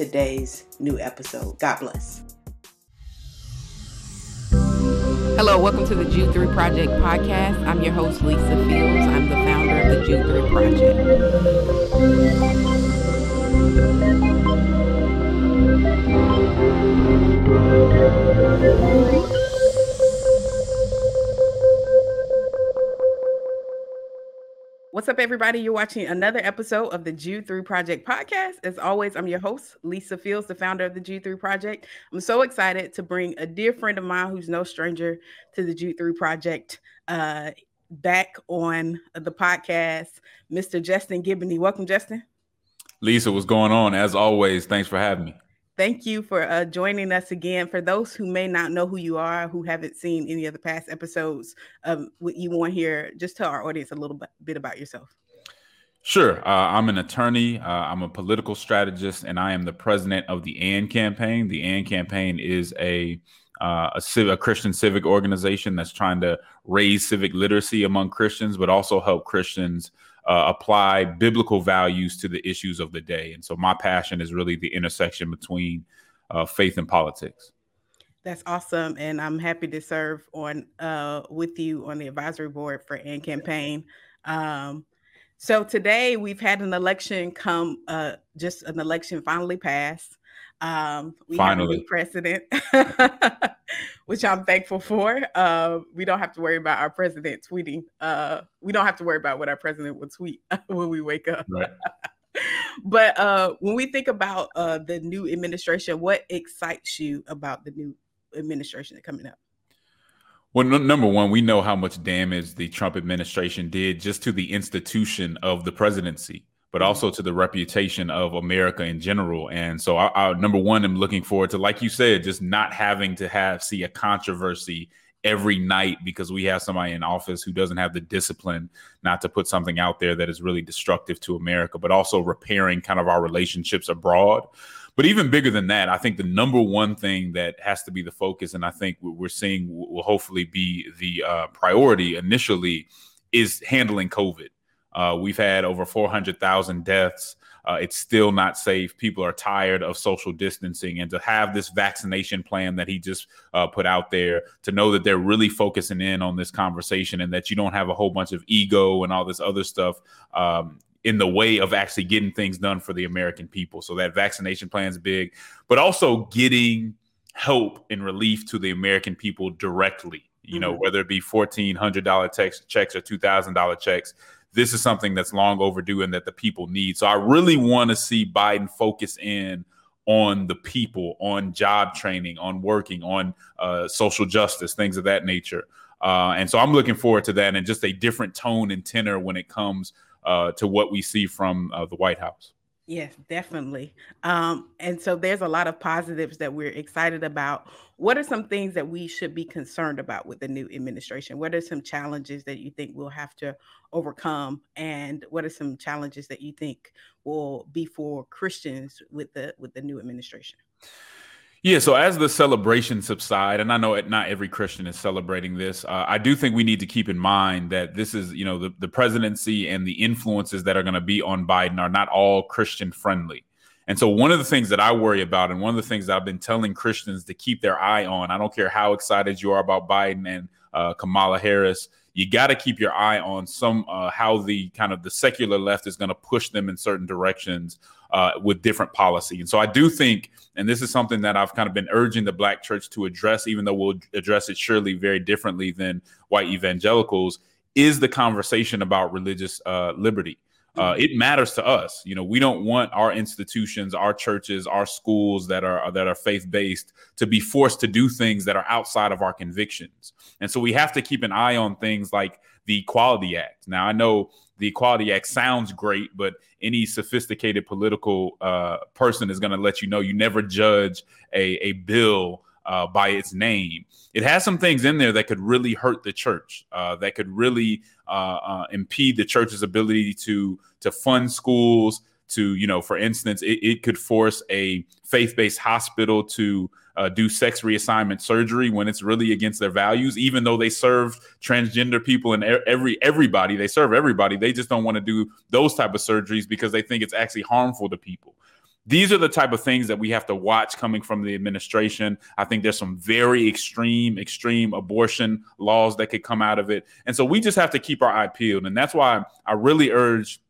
today's new episode. God bless. Hello, welcome to the Jude 3 Project podcast. I'm your host, Lisa Fields. I'm the founder of the Jude 3 Project. What's up, everybody? You're watching another episode of the Jude 3 Project podcast. As always, I'm your host, Lisa Fields, the founder of the Jude 3 Project. I'm so excited to bring a dear friend of mine who's no stranger to the Jude 3 Project uh, back on the podcast, Mr. Justin Giboney. Welcome, Justin. Lisa, what's going on? As always, thanks for having me thank you for uh, joining us again. For those who may not know who you are, who haven't seen any of the past episodes of what you want here, just tell our audience a little bit about yourself. Sure. Uh, I'm an attorney. Uh, I'm a political strategist, and I am the president of the AND campaign. The AND campaign is a uh, a, civ- a, Christian civic organization that's trying to raise civic literacy among Christians, but also help Christians uh, apply biblical values to the issues of the day. And so my passion is really the intersection between uh, faith and politics. That's awesome, and I'm happy to serve on uh, with you on the advisory board for AND campaign. Um, so today we've had an election come, uh, just an election finally passed. Um, we Finally. have a new president, which I'm thankful for. Uh, we don't have to worry about our president tweeting. Uh, we don't have to worry about what our president would tweet when we wake up. Right. but uh, when we think about uh, the new administration, what excites you about the new administration coming up? Well, n- number one, we know how much damage the Trump administration did just to the institution of the presidency but also to the reputation of America in general. And so, I, I, number one, I'm looking forward to, like you said, just not having to have see a controversy every night because we have somebody in office who doesn't have the discipline not to put something out there that is really destructive to America, but also repairing kind of our relationships abroad. But even bigger than that, I think the number one thing that has to be the focus, and I think we're seeing will hopefully be the uh, priority initially, is handling COVID uh, we've had over 400,000 deaths. Uh, it's still not safe. People are tired of social distancing. And to have this vaccination plan that he just uh, put out there, to know that they're really focusing in on this conversation and that you don't have a whole bunch of ego and all this other stuff um, in the way of actually getting things done for the American people. So that vaccination plan is big, but also getting help and relief to the American people directly. You know, mm-hmm. whether it be fourteen hundred dollar checks or two thousand dollar checks, this is something that's long overdue and that the people need. So I really want to see Biden focus in on the people, on job training, on working, on uh, social justice, things of that nature. Uh, and so I'm looking forward to that and just a different tone and tenor when it comes uh, to what we see from uh, the White House. Yes, definitely. Um, and so there's a lot of positives that we're excited about. What are some things that we should be concerned about with the new administration? What are some challenges that you think we'll have to overcome? And what are some challenges that you think will be for Christians with the with the new administration? Yeah, so as the celebration subside, and I know not every Christian is celebrating this, uh, I do think we need to keep in mind that this is, you know, the, the presidency and the influences that are going to be on Biden are not all Christian friendly. And so, one of the things that I worry about, and one of the things that I've been telling Christians to keep their eye on, I don't care how excited you are about Biden and uh, Kamala Harris, you got to keep your eye on some uh, how the kind of the secular left is going to push them in certain directions uh, with different policy. And so I do think, and this is something that I've kind of been urging the Black church to address, even though we'll address it surely very differently than white evangelicals, is the conversation about religious uh, liberty. Uh, it matters to us. You know, we don't want our institutions, our churches, our schools that are that are faith based to be forced to do things that are outside of our convictions. And so we have to keep an eye on things like the Equality Act. Now, I know the Equality Act sounds great, but any sophisticated political uh, person is going to let you know you never judge a, a bill uh, by its name. It has some things in there that could really hurt the church, uh, that could really uh, uh, impede the church's ability to to fund schools. To you know, for instance, it, it could force a faith-based hospital to uh, do sex reassignment surgery when it's really against their values, even though they serve transgender people and every everybody. They serve everybody. They just don't want to do those type of surgeries because they think it's actually harmful to people these are the type of things that we have to watch coming from the administration. I think there's some very extreme, extreme abortion laws that could come out of it. And so we just have to keep our eye peeled. And that's why I really urge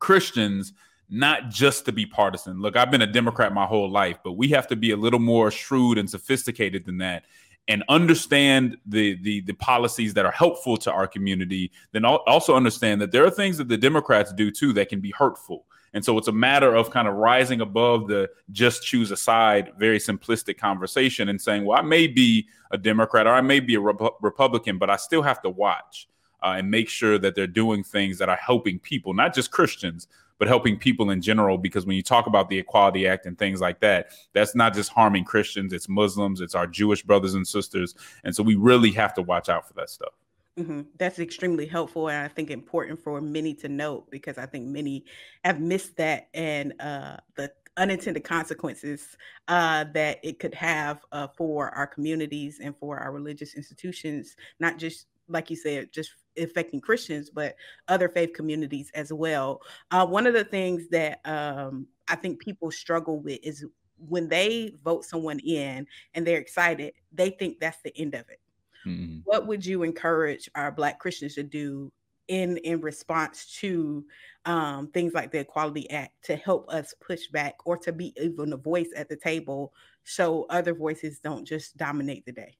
Christians not just to be partisan. Look, I've been a Democrat my whole life, but we have to be a little more shrewd and sophisticated than that and understand the, the the policies that are helpful to our community then also understand that there are things that the democrats do too that can be hurtful and so it's a matter of kind of rising above the just choose a side, very simplistic conversation and saying, well, I may be a Democrat or I may be a Rep- Republican, but I still have to watch uh, and make sure that they're doing things that are helping people, not just Christians, but helping people in general. Because when you talk about the Equality Act and things like that, that's not just harming Christians, it's Muslims, it's our Jewish brothers and sisters. And so we really have to watch out for that stuff. Mm-hmm. That's extremely helpful, and I think important for many to note because I think many have missed that and uh, the unintended consequences uh, that it could have uh, for our communities and for our religious institutions, not just like you said, just affecting Christians, but other faith communities as well. Uh, one of the things that um, I think people struggle with is when they vote someone in and they're excited, they think that's the end of it Mm-hmm. What would you encourage our Black Christians to do in in response to um, things like the Equality Act to help us push back or to be even a voice at the table so other voices don't just dominate the day?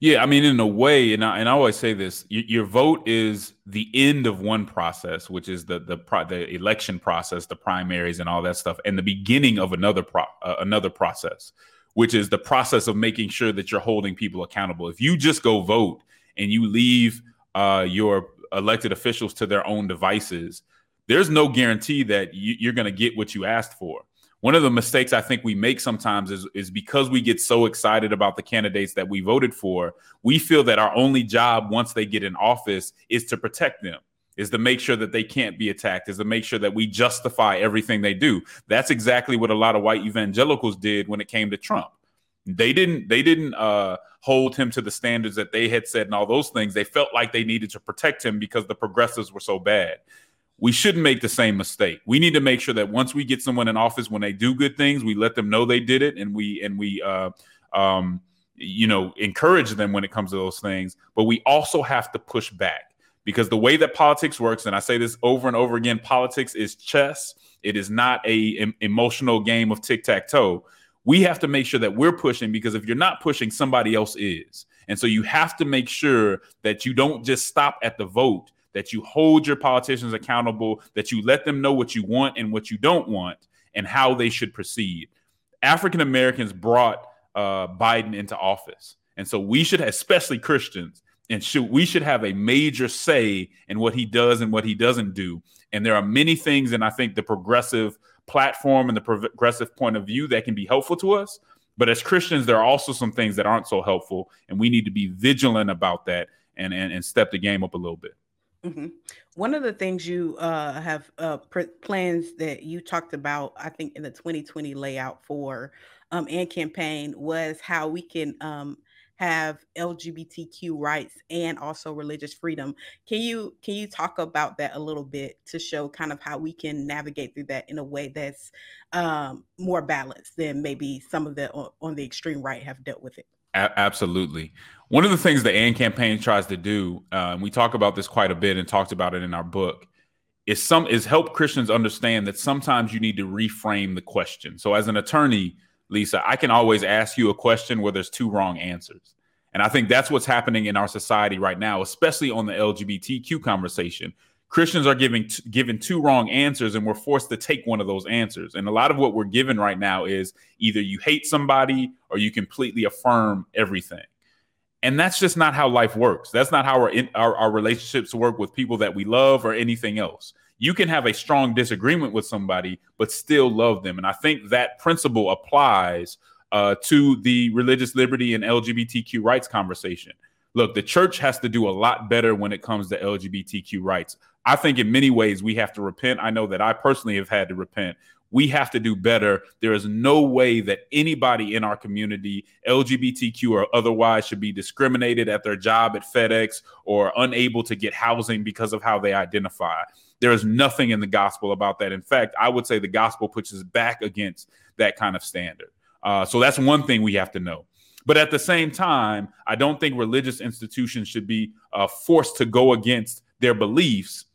Yeah, I mean, in a way, and I, and I always say this: y- your vote is the end of one process, which is the the pro- the election process, the primaries, and all that stuff, and the beginning of another pro- uh, another process, which is the process of making sure that you're holding people accountable. If you just go vote and you leave uh, your elected officials to their own devices, there's no guarantee that you, are going to get what you asked for. One of the mistakes I think we make sometimes is, is because we get so excited about the candidates that we voted for, we feel that our only job once they get in office is to protect them is to make sure that they can't be attacked, is to make sure that we justify everything they do. That's exactly what a lot of white evangelicals did when it came to Trump. They didn't they didn't uh, hold him to the standards that they had said and all those things. They felt like they needed to protect him because the progressives were so bad. We shouldn't make the same mistake. We need to make sure that once we get someone in office, when they do good things, we let them know they did it, and we and we uh, um, you know encourage them when it comes to those things. But we also have to push back because the way that politics works, and I say this over and over again, politics is chess. It is not a em- emotional game of tic tac toe. We have to make sure that we're pushing because if you're not pushing, somebody else is. And so you have to make sure that you don't just stop at the vote, that you hold your politicians accountable, that you let them know what you want and what you don't want and how they should proceed. African Americans brought uh, Biden into office. And so we should, especially Christians, and should we should have a major say in what he does and what he doesn't do. And there are many things, and I think the progressive platform and the progressive point of view that can be helpful to us. But as Christians, there are also some things that aren't so helpful, and we need to be vigilant about that and and, and step the game up a little bit. Mm-hmm. One of the things you uh, have uh, pr- plans that you talked about, I think, in the 2020 layout for um, AND campaign was how we can um, have LGBTQ rights and also religious freedom. Can you can you talk about that a little bit to show kind of how we can navigate through that in a way that's um, more balanced than maybe some of the on, on the extreme right have dealt with it? A- absolutely. One of the things the AND campaign tries to do, uh, and we talk about this quite a bit and talked about it in our book, is some is help Christians understand that sometimes you need to reframe the question. So as an attorney, Lisa, I can always ask you a question where there's two wrong answers. And I think that's what's happening in our society right now, especially on the LGBTQ conversation. Christians are giving t- given two wrong answers, and we're forced to take one of those answers. And a lot of what we're given right now is either you hate somebody or you completely affirm everything. And that's just not how life works. That's not how our, in, our, our relationships work with people that we love or anything else. You can have a strong disagreement with somebody, but still love them. And I think that principle applies uh, to the religious liberty and LGBTQ rights conversation. Look, the church has to do a lot better when it comes to LGBTQ rights. I think in many ways we have to repent. I know that I personally have had to repent we have to do better. There is no way that anybody in our community, LGBTQ or otherwise, should be discriminated at their job at FedEx or unable to get housing because of how they identify. There is nothing in the gospel about that. In fact, I would say the gospel pushes back against that kind of standard. Uh, so that's one thing we have to know. But at the same time, I don't think religious institutions should be uh, forced to go against their beliefs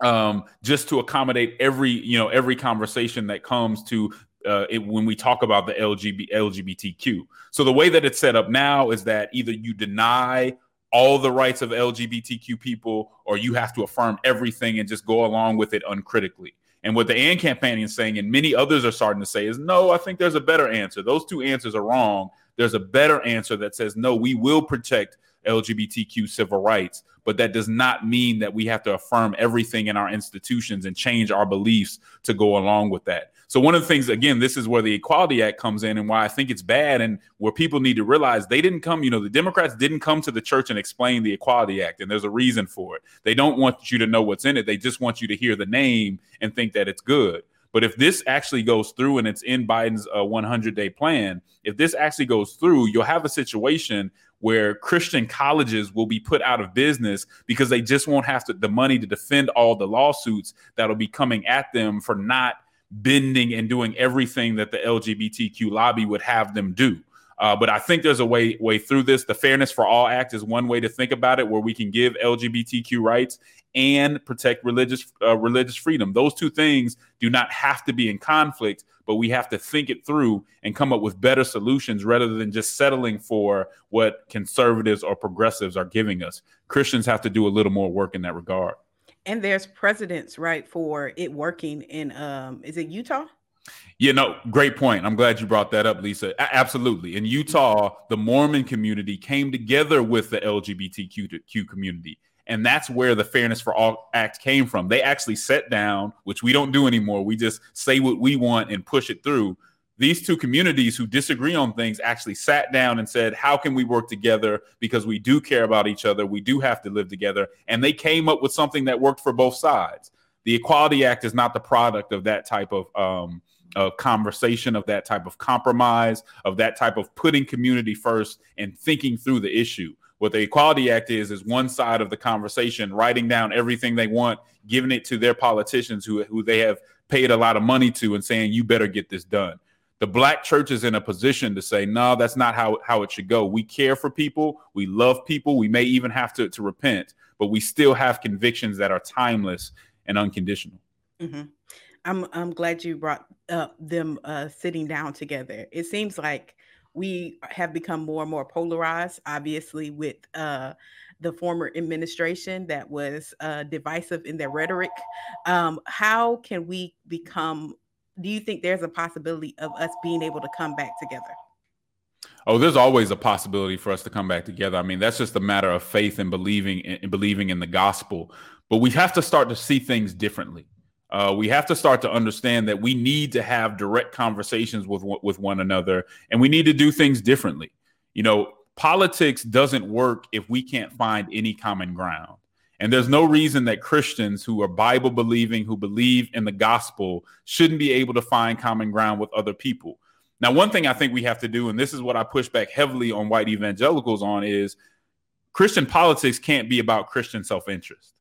um, just to accommodate every you know every conversation that comes to uh, it, when we talk about the LGBT, LGBTQ. So the way that it's set up now is that either you deny all the rights of LGBTQ people, or you have to affirm everything and just go along with it uncritically. And what the AND campaign is saying, and many others are starting to say, is no, I think there's a better answer. Those two answers are wrong. There's a better answer that says, no, we will protect LGBTQ civil rights, but that does not mean that we have to affirm everything in our institutions and change our beliefs to go along with that. So, one of the things, again, this is where the Equality Act comes in and why I think it's bad, and where people need to realize they didn't come, you know, the Democrats didn't come to the church and explain the Equality Act, and there's a reason for it. They don't want you to know what's in it, they just want you to hear the name and think that it's good. But if this actually goes through and it's in Biden's uh, 100 day plan, if this actually goes through, you'll have a situation where Christian colleges will be put out of business because they just won't have to, the money to defend all the lawsuits that'll be coming at them for not bending and doing everything that the LGBTQ lobby would have them do. Uh, but I think there's a way way through this. The Fairness for All Act is one way to think about it, where we can give LGBTQ rights and protect religious uh, religious freedom. Those two things do not have to be in conflict, but we have to think it through and come up with better solutions rather than just settling for what conservatives or progressives are giving us. Christians have to do a little more work in that regard. And there's precedents, right, for it working in um is it Utah? Yeah, know, great point. I'm glad you brought that up, Lisa. A- absolutely. In Utah, the Mormon community came together with the LGBTQ community. And that's where the Fairness for All Act came from. They actually sat down, which we don't do anymore. We just say what we want and push it through. These two communities who disagree on things actually sat down and said, How can we work together? Because we do care about each other. We do have to live together. And they came up with something that worked for both sides. The Equality Act is not the product of that type of um, of conversation, of that type of compromise, of that type of putting community first and thinking through the issue. What the Equality Act is is one side of the conversation, writing down everything they want, giving it to their politicians who who they have paid a lot of money to, and saying you better get this done. The black church is in a position to say, no, that's not how, how it should go. We care for people, we love people, we may even have to, to repent, but we still have convictions that are timeless and unconditional. Mm-hmm. I'm I'm glad you brought up them uh, sitting down together. It seems like we have become more and more polarized, obviously, with uh, the former administration that was uh, divisive in their rhetoric. Um, how can we become? Do you think there's a possibility of us being able to come back together? Oh, there's always a possibility for us to come back together. I mean, that's just a matter of faith and believing and believing in the gospel. But we have to start to see things differently. Uh, we have to start to understand that we need to have direct conversations with with one another, and we need to do things differently. You know, politics doesn't work if we can't find any common ground. And there's no reason that Christians who are Bible believing, who believe in the gospel, shouldn't be able to find common ground with other people. Now, one thing I think we have to do, and this is what I push back heavily on white evangelicals on, is Christian politics can't be about Christian self interest.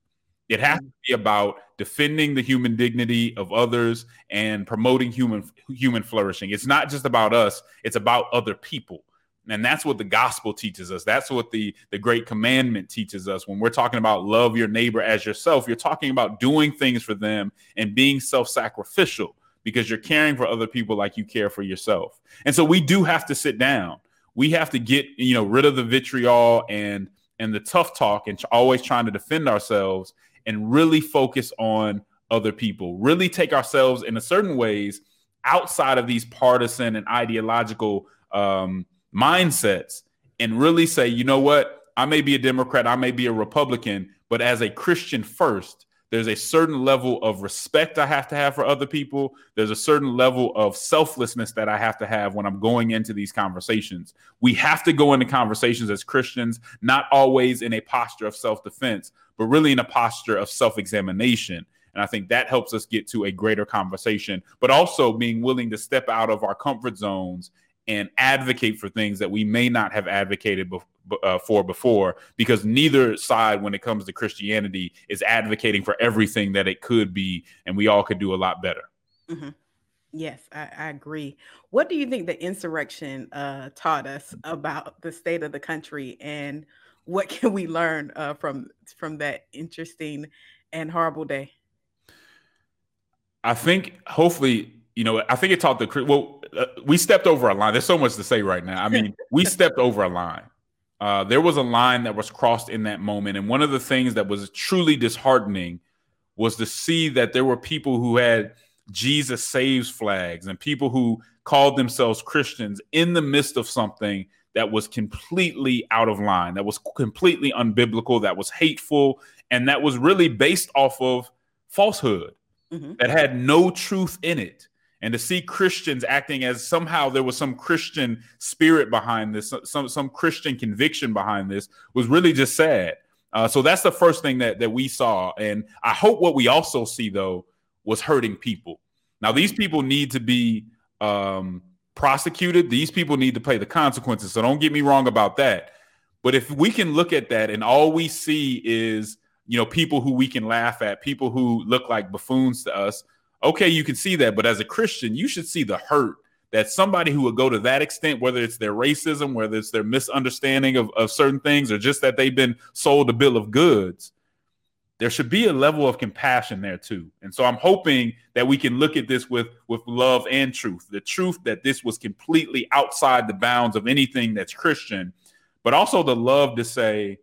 It has to be about defending the human dignity of others and promoting human human flourishing. It's not just about us, it's about other people. And that's what the gospel teaches us. That's what the, the great commandment teaches us. When we're talking about love your neighbor as yourself, you're talking about doing things for them and being self sacrificial because you're caring for other people like you care for yourself. And so we do have to sit down. We have to get, you know, rid of the vitriol and and the tough talk and always trying to defend ourselves and really focus on other people, really take ourselves in a certain ways outside of these partisan and ideological um, mindsets and really say, you know what? I may be a Democrat, I may be a Republican, but as a Christian first, there's a certain level of respect I have to have for other people. There's a certain level of selflessness that I have to have when I'm going into these conversations. We have to go into conversations as Christians, not always in a posture of self defense, but really in a posture of self examination. And I think that helps us get to a greater conversation, but also being willing to step out of our comfort zones and advocate for things that we may not have advocated uh, for before because neither side when it comes to christianity is advocating for everything that it could be and we all could do a lot better mm-hmm. yes I, I, agree what do you think the insurrection uh, taught us about the state of the country and what can we learn uh, from from that interesting and horrible day i think hopefully you know, I think it taught the well. Uh, we stepped over a line. There's so much to say right now. I mean, we stepped over a line. Uh, there was a line that was crossed in that moment, and one of the things that was truly disheartening was to see that there were people who had Jesus saves flags and people who called themselves Christians in the midst of something that was completely out of line, that was completely unbiblical, that was hateful, and that was really based off of falsehood mm-hmm. that had no truth in it and to see Christians acting as somehow there was some Christian spirit behind this, some some Christian conviction behind this, was really just sad. Uh, so that's the first thing that that we saw, and I hope what we also see though was hurting people. Now these people need to be um, prosecuted. These people need to pay the consequences. So don't get me wrong about that. But if we can look at that and all we see is you know people who we can laugh at, people who look like buffoons to us, okay, you can see that, but as a Christian, you should see the hurt that somebody who would go to that extent, whether it's their racism, whether it's their misunderstanding of, of certain things, or just that they've been sold a bill of goods, there should be a level of compassion there too. And so I'm hoping that we can look at this with with love and truth. The truth that this was completely outside the bounds of anything that's Christian, but also the love to say,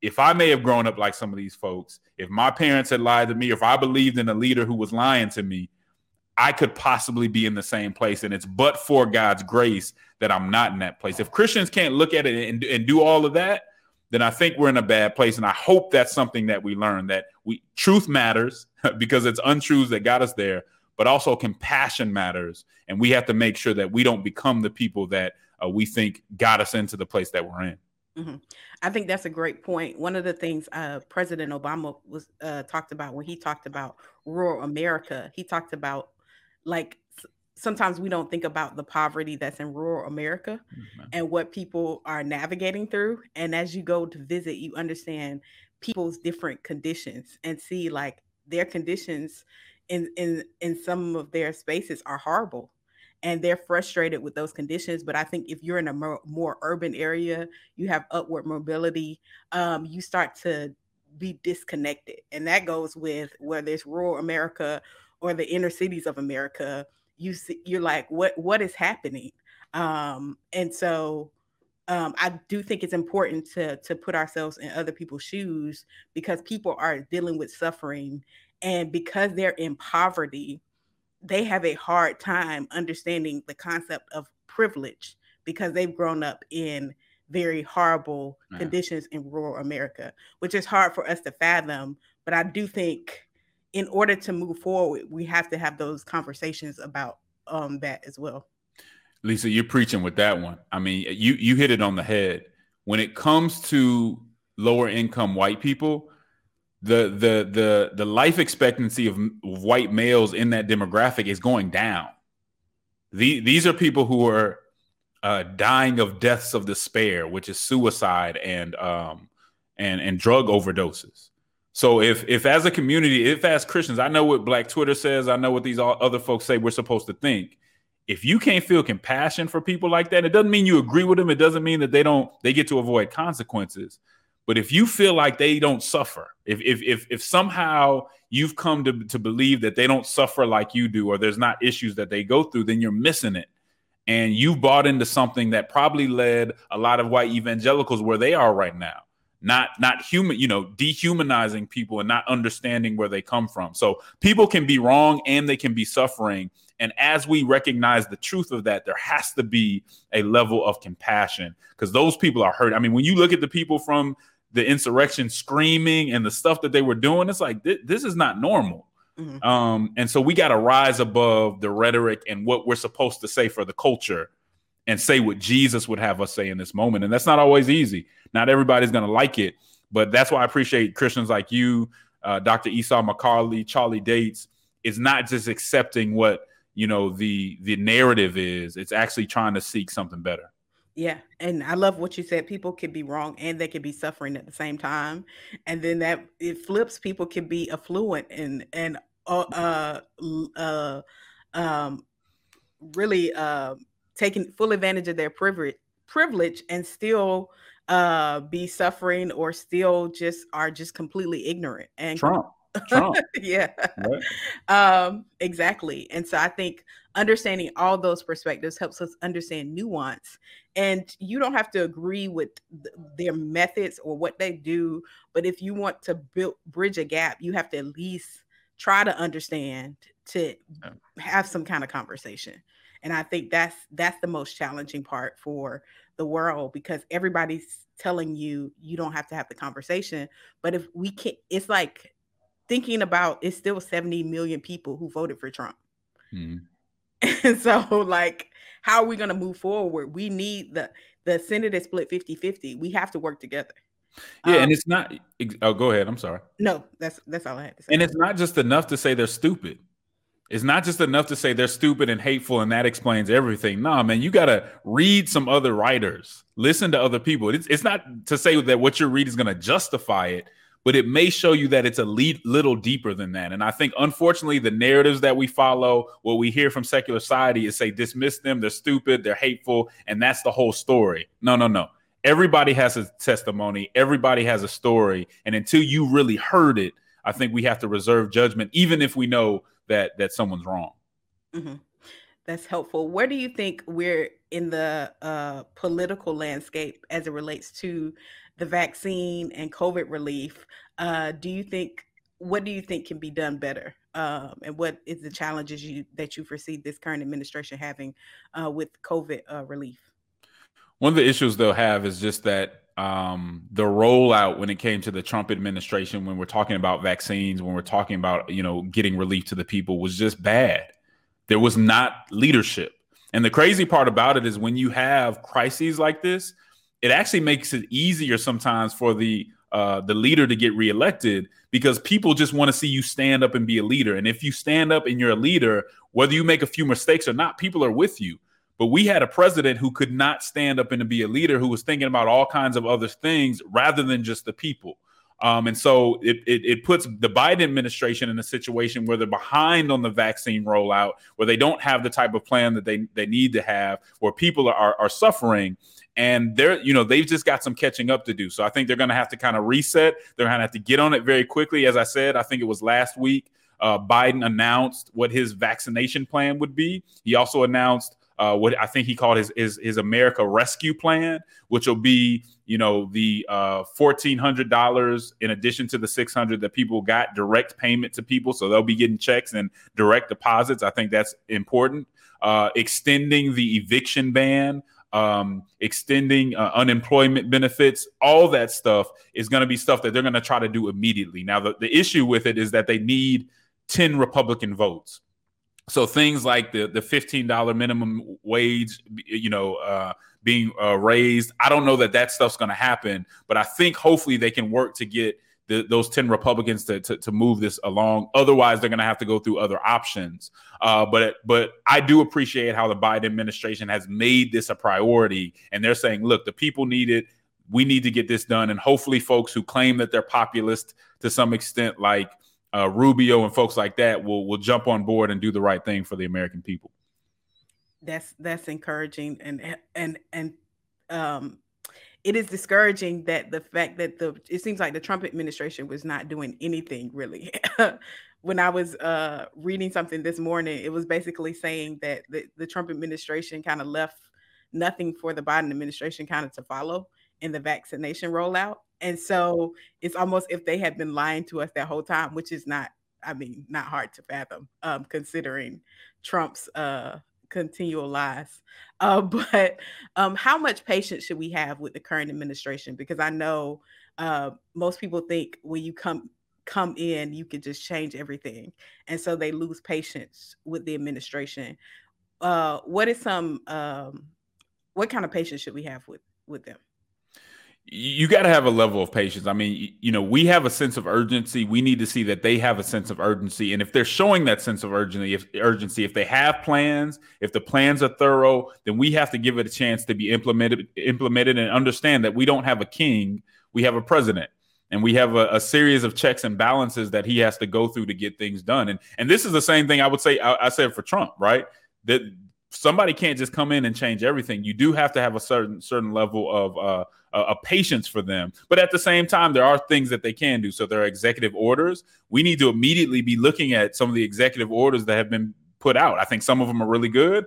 if I may have grown up like some of these folks, if my parents had lied to me, if I believed in a leader who was lying to me, I could possibly be in the same place. And it's but for God's grace that I'm not in that place. If Christians can't look at it and, and do all of that, then I think we're in a bad place. And I hope that's something that we learn that we truth matters because it's untruths that got us there, but also compassion matters. And we have to make sure that we don't become the people that uh, we think got us into the place that we're in. Mm-hmm. I think that's a great point. One of the things uh, President Obama was uh, talked about when he talked about rural America, he talked about like sometimes we don't think about the poverty that's in rural America mm-hmm. and what people are navigating through. And as you go to visit, you understand people's different conditions and see like their conditions in in in some of their spaces are horrible and they're frustrated with those conditions. But I think if you're in a more, more urban area, you have upward mobility, um, you start to be disconnected. And that goes with whether it's rural America or the inner cities of America. You see, you're like, what what is happening? Um, and so um, I do think it's important to to put ourselves in other people's shoes because people are dealing with suffering, and because they're in poverty, they have a hard time understanding the concept of privilege because they've grown up in very horrible Man. conditions in rural America, which is hard for us to fathom. But I do think in order to move forward, we have to have those conversations about um, that as well. Lisa, you're preaching with that one. I mean, you you hit it on the head. When it comes to lower income white people, the the the the life expectancy of white males in that demographic is going down. The, these are people who are uh, dying of deaths of despair, which is suicide and um, and and drug overdoses. So if if as a community, if as Christians, I know what Black Twitter says, I know what these other folks say we're supposed to think. If you can't feel compassion for people like that, it doesn't mean you agree with them. It doesn't mean that they don't they get to avoid consequences. But if you feel like they don't suffer, if if if, if somehow you've come to, to believe that they don't suffer like you do, or there's not issues that they go through, then you're missing it. And you've bought into something that probably led a lot of white evangelicals where they are right now. Not not human, you know, dehumanizing people and not understanding where they come from. So people can be wrong and they can be suffering. And as we recognize the truth of that, there has to be a level of compassion because those people are hurt. I mean, when you look at the people from the insurrection screaming and the stuff that they were doing, it's like th- this is not normal. Mm-hmm. Um, and so we got to rise above the rhetoric and what we're supposed to say for the culture and say what Jesus would have us say in this moment. And that's not always easy. Not everybody's going to like it, but that's why I appreciate Christians like you, uh, Dr. Esau McCaulley, Charlie Dates, is not just accepting what you know the the narrative is. It's actually trying to seek something better. Yeah, and I love what you said. People can be wrong and they can be suffering at the same time, and then that it flips. People can be affluent and and uh, uh, uh um, really uh, taking full advantage of their privilege privilege and still uh be suffering or still just are just completely ignorant and Trump. Trump. yeah. Right. Um, exactly. And so I think understanding all those perspectives helps us understand nuance. And you don't have to agree with th- their methods or what they do, but if you want to build bridge a gap, you have to at least try to understand to have some kind of conversation. And I think that's that's the most challenging part for the world because everybody's telling you you don't have to have the conversation. But if we can't, it's like thinking about it's still 70 million people who voted for Trump. Mm-hmm. And so like how are we going to move forward? We need the the Senate is split 50-50. We have to work together. Yeah, um, and it's not oh go ahead. I'm sorry. No, that's that's all I had to say. And it's not just enough to say they're stupid. It's not just enough to say they're stupid and hateful and that explains everything. Nah, man, you got to read some other writers, listen to other people. It's, it's not to say that what you read is going to justify it, but it may show you that it's a lead, little deeper than that. And I think, unfortunately, the narratives that we follow, what we hear from secular society is say, dismiss them, they're stupid, they're hateful, and that's the whole story. No, no, no. Everybody has a testimony, everybody has a story. And until you really heard it, I think we have to reserve judgment, even if we know that that someone's wrong. Mm-hmm. That's helpful. Where do you think we're in the uh, political landscape as it relates to the vaccine and COVID relief, uh, do you think what do you think can be done better? Um, and what is the challenges you that you foresee this current administration having uh, with COVID uh, relief? One of the issues they'll have is just that um, the rollout when it came to the Trump administration, when we're talking about vaccines, when we're talking about you know getting relief to the people, was just bad. There was not leadership. And the crazy part about it is when you have crises like this, it actually makes it easier sometimes for the uh, the leader to get reelected because people just want to see you stand up and be a leader. And if you stand up and you're a leader, whether you make a few mistakes or not, people are with you. But we had a president who could not stand up and be a leader, who was thinking about all kinds of other things rather than just the people. Um, and so it, it, it, puts the Biden administration in a situation where they're behind on the vaccine rollout, where they don't have the type of plan that they, they need to have, where people are, are suffering and they're you know they've just got some catching up to do. So i think they're going to have to kind of reset. They're going to have to get on it very quickly. As i said i think it was last week uh, biden announced what his vaccination plan would be. He also announced uh, what I think he called his, his, his America Rescue Plan, which will be you know the uh, fourteen hundred dollars in addition to the six hundred that people got direct payment to people, so they'll be getting checks and direct deposits. I think that's important. Uh, extending the eviction ban um, extending uh, unemployment benefits, all that stuff is going to be stuff that they're going to try to do immediately. Now, the, the issue with it is that they need 10 Republican votes. So things like the, the $15 minimum wage, you know, uh, being uh, raised, I don't know that that stuff's going to happen, but I think hopefully they can work to get – the, those 10 Republicans to, to, to, move this along. Otherwise, they're going to have to go through other options. Uh, but but I do appreciate how the Biden administration has made this a priority. And they're saying, look, the people need it. We need to get this done. And hopefully, folks who claim that they're populist to some extent, like uh, Rubio and folks like that, will, will jump on board and do the right thing for the American people. That's that's encouraging and and and um it is discouraging that the fact that the it seems like the Trump administration was not doing anything really. when I was uh, reading something this morning, it was basically saying that the, the Trump administration kind of left nothing for the Biden administration kind of to follow in the vaccination rollout. And so it's almost if they had been lying to us that whole time, which is not I mean, not hard to fathom, um, considering Trump's uh, continual lies. Uh, but um, how much patience should we have with the current administration? Because I know uh, most people think when you come come in, you can just change everything, and so they lose patience with the administration. Uh, what is some um, what kind of patience should we have with with them? You got to have a level of patience. I mean, you know, we have a sense of urgency. We need to see that they have a sense of urgency, and if they're showing that sense of urgency, if urgency, if they have plans, if the plans are thorough, then we have to give it a chance to be implemented, implemented, and understand that we don't have a king, we have a president, and we have a, a series of checks and balances that he has to go through to get things done. And and this is the same thing I would say I, I said for Trump, right? That somebody can't just come in and change everything. You do have to have a certain certain level of uh, a patience for them. But at the same time, there are things that they can do. So there are executive orders. We need to immediately be looking at some of the executive orders that have been put out. I think some of them are really good.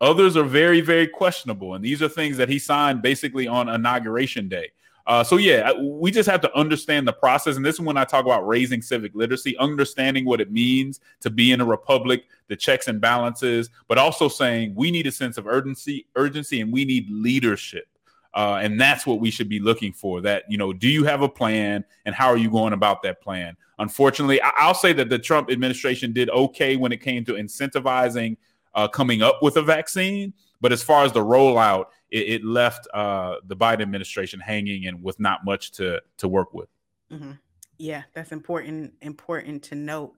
Others are very, very questionable. And these are things that he signed basically on inauguration day. Uh, so yeah, we just have to understand the process, and this is when I talk about raising civic literacy, understanding what it means to be in a republic, the checks and balances, but also saying we need a sense of urgency, urgency, and we need leadership. Uh, and that's what we should be looking for. That you know, do you have a plan, and how are you going about that plan? Unfortunately, I- will say that the Trump administration did okay when it came to incentivizing uh, coming up with a vaccine, but as far as the rollout, it, it left uh, the Biden administration hanging and with not much to to work with. Mm-hmm. Yeah, that's important. Important to note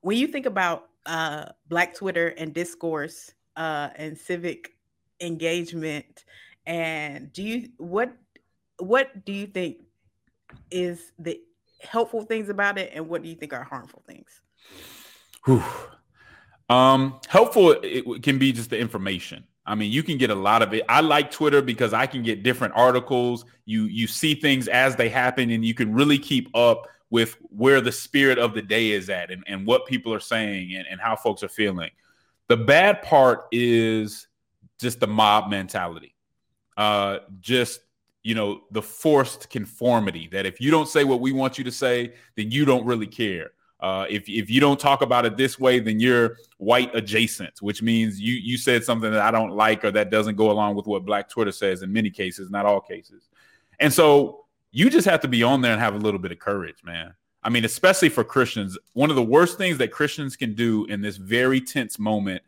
when you think about uh, Black Twitter and discourse uh, and civic engagement. And do you what what do you think is the helpful things about it, and what do you think are harmful things? Whew. Um, helpful it can be just the information. I mean, you can get a lot of it. I like Twitter because I can get different articles. You you see things as they happen, and you can really keep up with where the spirit of the day is at and, and what people are saying and, and how folks are feeling. The bad part is just the mob mentality. Uh, just you know, the forced conformity that if you don't say what we want you to say, then you don't really care. Uh, if if you don't talk about it this way, then you're white adjacent, which means you you said something that I don't like or that doesn't go along with what Black Twitter says in many cases, not all cases. And so you just have to be on there and have a little bit of courage, man. I mean, especially for Christians, one of the worst things that Christians can do in this very tense moment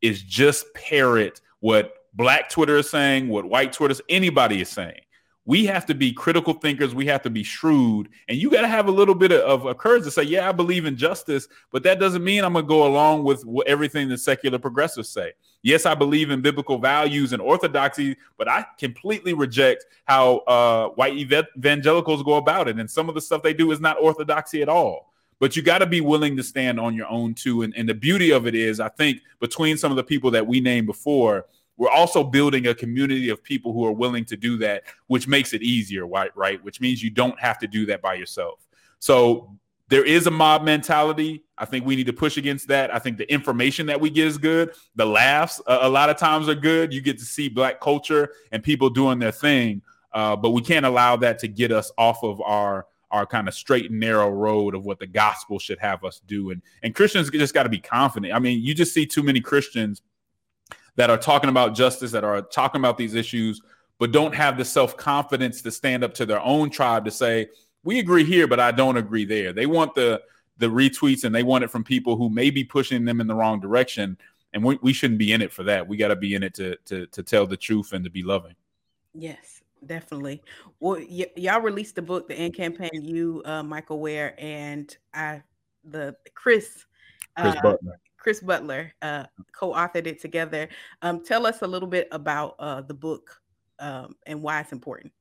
is just parrot what Black Twitter is saying, what white Twitter, anybody is saying we have to be critical thinkers. We have to be shrewd. And you got to have a little bit of, of, courage to say, yeah, I believe in justice, but that doesn't mean I'm going to go along with everything the secular progressives say. Yes, I believe in biblical values and orthodoxy, but I completely reject how uh, white evangelicals go about it. And some of the stuff they do is not orthodoxy at all. But you got to be willing to stand on your own too. And, and the beauty of it is, I think, between some of the people that we named before, we're also building a community of people who are willing to do that, which makes it easier, right? Right, which means you don't have to do that by yourself. So there is a mob mentality. I think we need to push against that. I think the information that we get is good. The laughs uh, a lot of times are good. You get to see black culture and people doing their thing, uh, but we can't allow that to get us off of our our kind of straight and narrow road of what the gospel should have us do. And and Christians just got to be confident. I mean, you just see too many Christians that are talking about justice, that are talking about these issues, but don't have the self confidence to stand up to their own tribe to say, we agree here, but I don't agree there. They want the the retweets and they want it from people who may be pushing them in the wrong direction. And we, we shouldn't be in it for that. We got to be in it to, to to tell the truth and to be loving. Yes, definitely. Well, y- y'all released the book, the AND Campaign. You, uh, Michael Wear, and I, the Chris, Chris uh, Butler. Chris Butler uh, co-authored it together. Um, tell us a little bit about uh, the book um, and why it's important.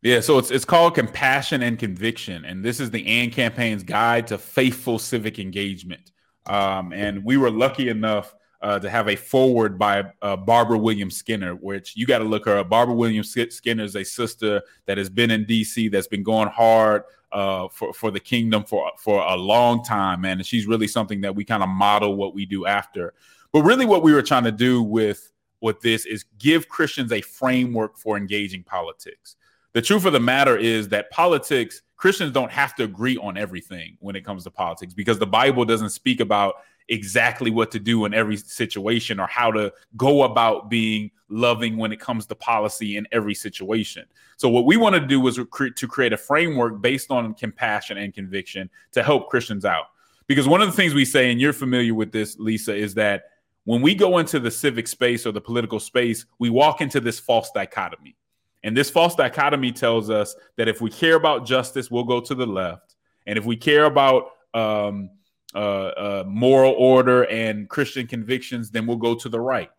Yeah, so it's it's called Compassion and Conviction, and this is the AND campaign's guide to faithful civic engagement. Um, and we were lucky enough uh, to have a foreword by uh, Barbara Williams Skinner, which you got to look her up. Barbara Williams Skinner is a sister that has been in DC, that's been going hard uh, for for the kingdom for for a long time, man. And she's really something that we kind of model what we do after. But really, what we were trying to do with with this is give Christians a framework for engaging politics. the truth of the matter is that politics, Christians don't have to agree on everything when it comes to politics because the Bible doesn't speak about exactly what to do in every situation or how to go about being loving when it comes to policy in every situation. So what we want to do is to create a framework based on compassion and conviction to help Christians out. Because one of the things we say, and you're familiar with this, Lisa, is that when we go into the civic space or the political space, we walk into this false dichotomy. And this false dichotomy tells us that if we care about justice, we'll go to the left. And if we care about um, uh, uh, moral order and Christian convictions, then we'll go to the right.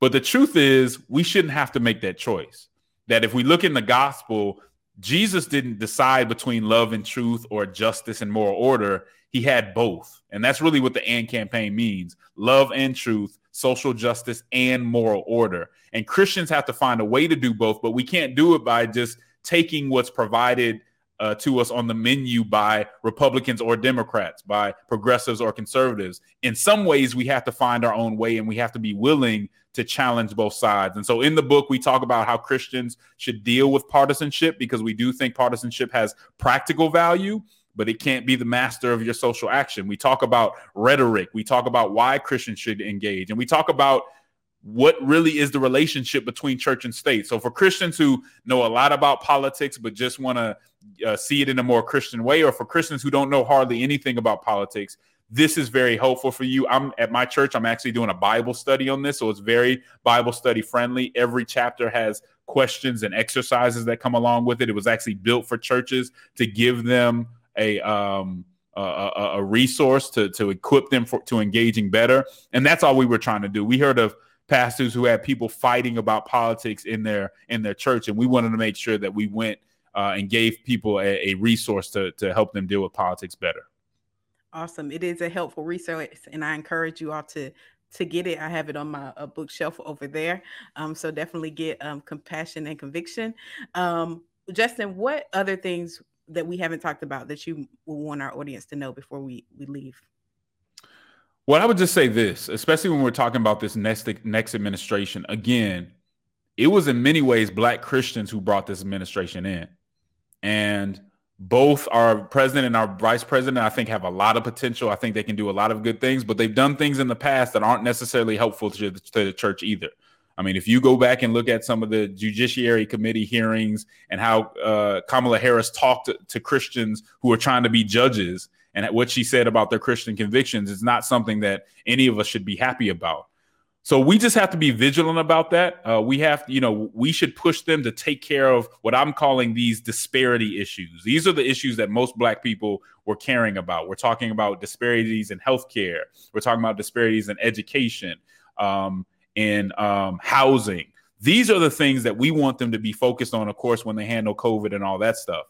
But the truth is, we shouldn't have to make that choice. That if we look in the gospel, Jesus didn't decide between love and truth or justice and moral order. He had both. And that's really what the AND campaign means love and truth, social justice and moral order. And Christians have to find a way to do both, but we can't do it by just taking what's provided uh, to us on the menu by Republicans or Democrats, by progressives or conservatives. In some ways, we have to find our own way and we have to be willing to challenge both sides. And so in the book, we talk about how Christians should deal with partisanship because we do think partisanship has practical value. But it can't be the master of your social action. We talk about rhetoric. We talk about why Christians should engage. And we talk about what really is the relationship between church and state. So for Christians who know a lot about politics but just want to uh, see it in a more Christian way, or for Christians who don't know hardly anything about politics, this is very helpful for you. I'm at my church. I'm actually doing a Bible study on this, so it's very Bible study friendly. Every chapter has questions and exercises that come along with it. It was actually built for churches to give them a um, a, a, resource to to equip them for to engaging better, and that's all we were trying to do. We heard of pastors who had people fighting about politics in their in their church, and we wanted to make sure that we went uh, and gave people a, a, resource to to help them deal with politics better. Awesome! It is a helpful resource, and I encourage you all to to get it. I have it on my uh, bookshelf over there. Um, so definitely get um, compassion and conviction. Um, Justin, what other things that we haven't talked about that you want our audience to know before we we leave? Well, I would just say this, especially when we're talking about this next next administration. Again, it was in many ways black Christians who brought this administration in. And both our president and our vice president, I think, have a lot of potential. I think they can do a lot of good things, but they've done things in the past that aren't necessarily helpful to the, to the church either. I mean, if you go back and look at some of the Judiciary Committee hearings and how uh, Kamala Harris talked to, to Christians who are trying to be judges, and what she said about their Christian convictions is not something that any of us should be happy about. So we just have to be vigilant about that. Uh, we have, you know, we should push them to take care of what I'm calling these disparity issues. These are the issues that most Black people were caring about. We're talking about disparities in healthcare. We're talking about disparities in education, um, in um, housing. These are the things that we want them to be focused on, of course, when they handle COVID and all that stuff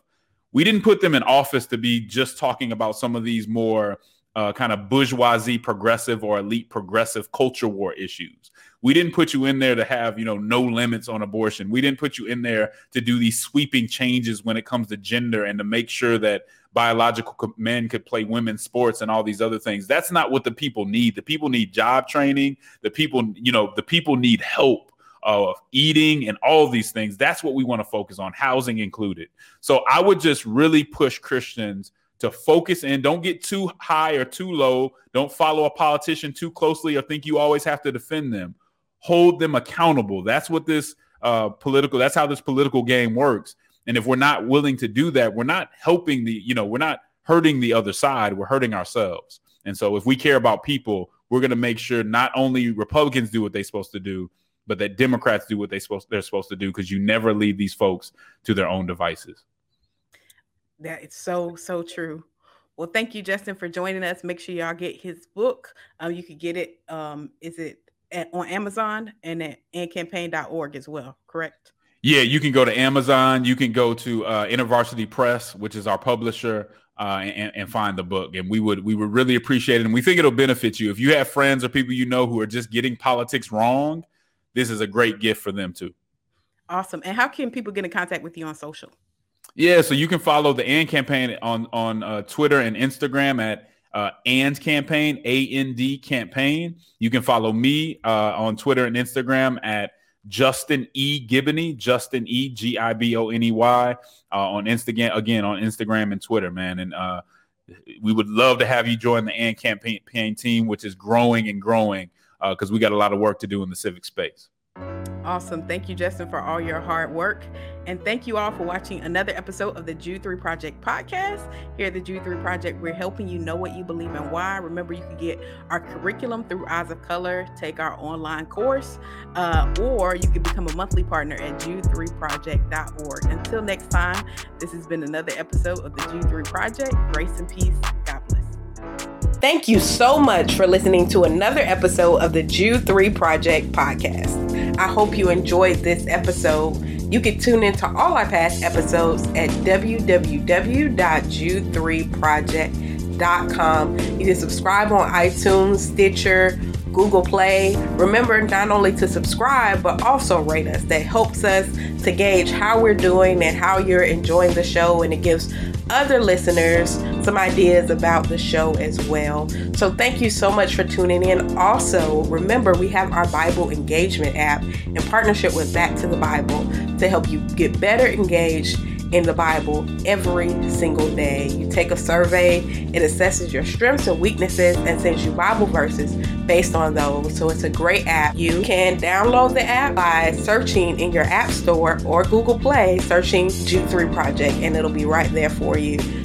we didn't put them in office to be just talking about some of these more uh, kind of bourgeoisie progressive or elite progressive culture war issues. We didn't put you in there to have, you know, no limits on abortion. We didn't put you in there to do these sweeping changes when it comes to gender and to make sure that biological men could play women's sports and all these other things. That's not what the people need. The people need job training. The people, you know, the people need help of eating and all these things. That's what we want to focus on, housing included. So I would just really push Christians to focus in. Don't get too high or too low. Don't follow a politician too closely or think you always have to defend them. Hold them accountable. That's what this uh, political, that's how this political game works. And if we're not willing to do that, we're not helping the, you know, we're not hurting the other side, we're hurting ourselves. And so if we care about people, we're going to make sure not only Republicans do what they're supposed to do, but that Democrats do what they supposed they're supposed to do because you never leave these folks to their own devices. That is so so true. Well, thank you, Justin, for joining us. Make sure y'all get his book. Um, you could get it. Um, is it at, on Amazon and at andcampaign.org as well? Correct. Yeah, you can go to Amazon. You can go to uh, InterVarsity Press, which is our publisher, uh, and, and, find the book. And we would we would really appreciate it. And we think it'll benefit you if you have friends or people you know who are just getting politics wrong this is a great gift for them too. Awesome. And how can people get in contact with you on social? Yeah, so you can follow the AND campaign on on uh, Twitter and Instagram at uh, AND campaign, A N D campaign. You can follow me uh, on Twitter and Instagram at Justin E. Giboney, Justin E. G I B O N E Y uh, on Instagram, again on Instagram and Twitter, man. And uh, we would love to have you join the AND campaign team, which is growing and growing because uh, we got a lot of work to do in the civic space. Awesome. Thank you, Justin, for all your hard work. And thank you all for watching another episode of the Jude 3 Project podcast. Here at the Jude 3 Project, we're helping you know what you believe and why. Remember, you can get our curriculum through Eyes of Color, take our online course, uh, or you can become a monthly partner at jude3project.org. Until next time, this has been another episode of the Jude 3 Project. Grace and peace. God bless. Thank you so much for listening to another episode of the Jude 3 Project podcast. I hope you enjoyed this episode. You can tune into all our past episodes at www.jude3project.com. You can subscribe on iTunes, Stitcher, Google Play. Remember not only to subscribe, but also rate us. That helps us to gauge how we're doing and how you're enjoying the show, and it gives other listeners some ideas about the show as well. So, thank you so much for tuning in. Also, remember we have our Bible engagement app in partnership with Back to the Bible to help you get better engaged in the Bible every single day. You take a survey, it assesses your strengths and weaknesses and sends you Bible verses based on those. So it's a great app. You can download the app by searching in your App Store or Google Play, searching Jude 3 Project, and it'll be right there for you.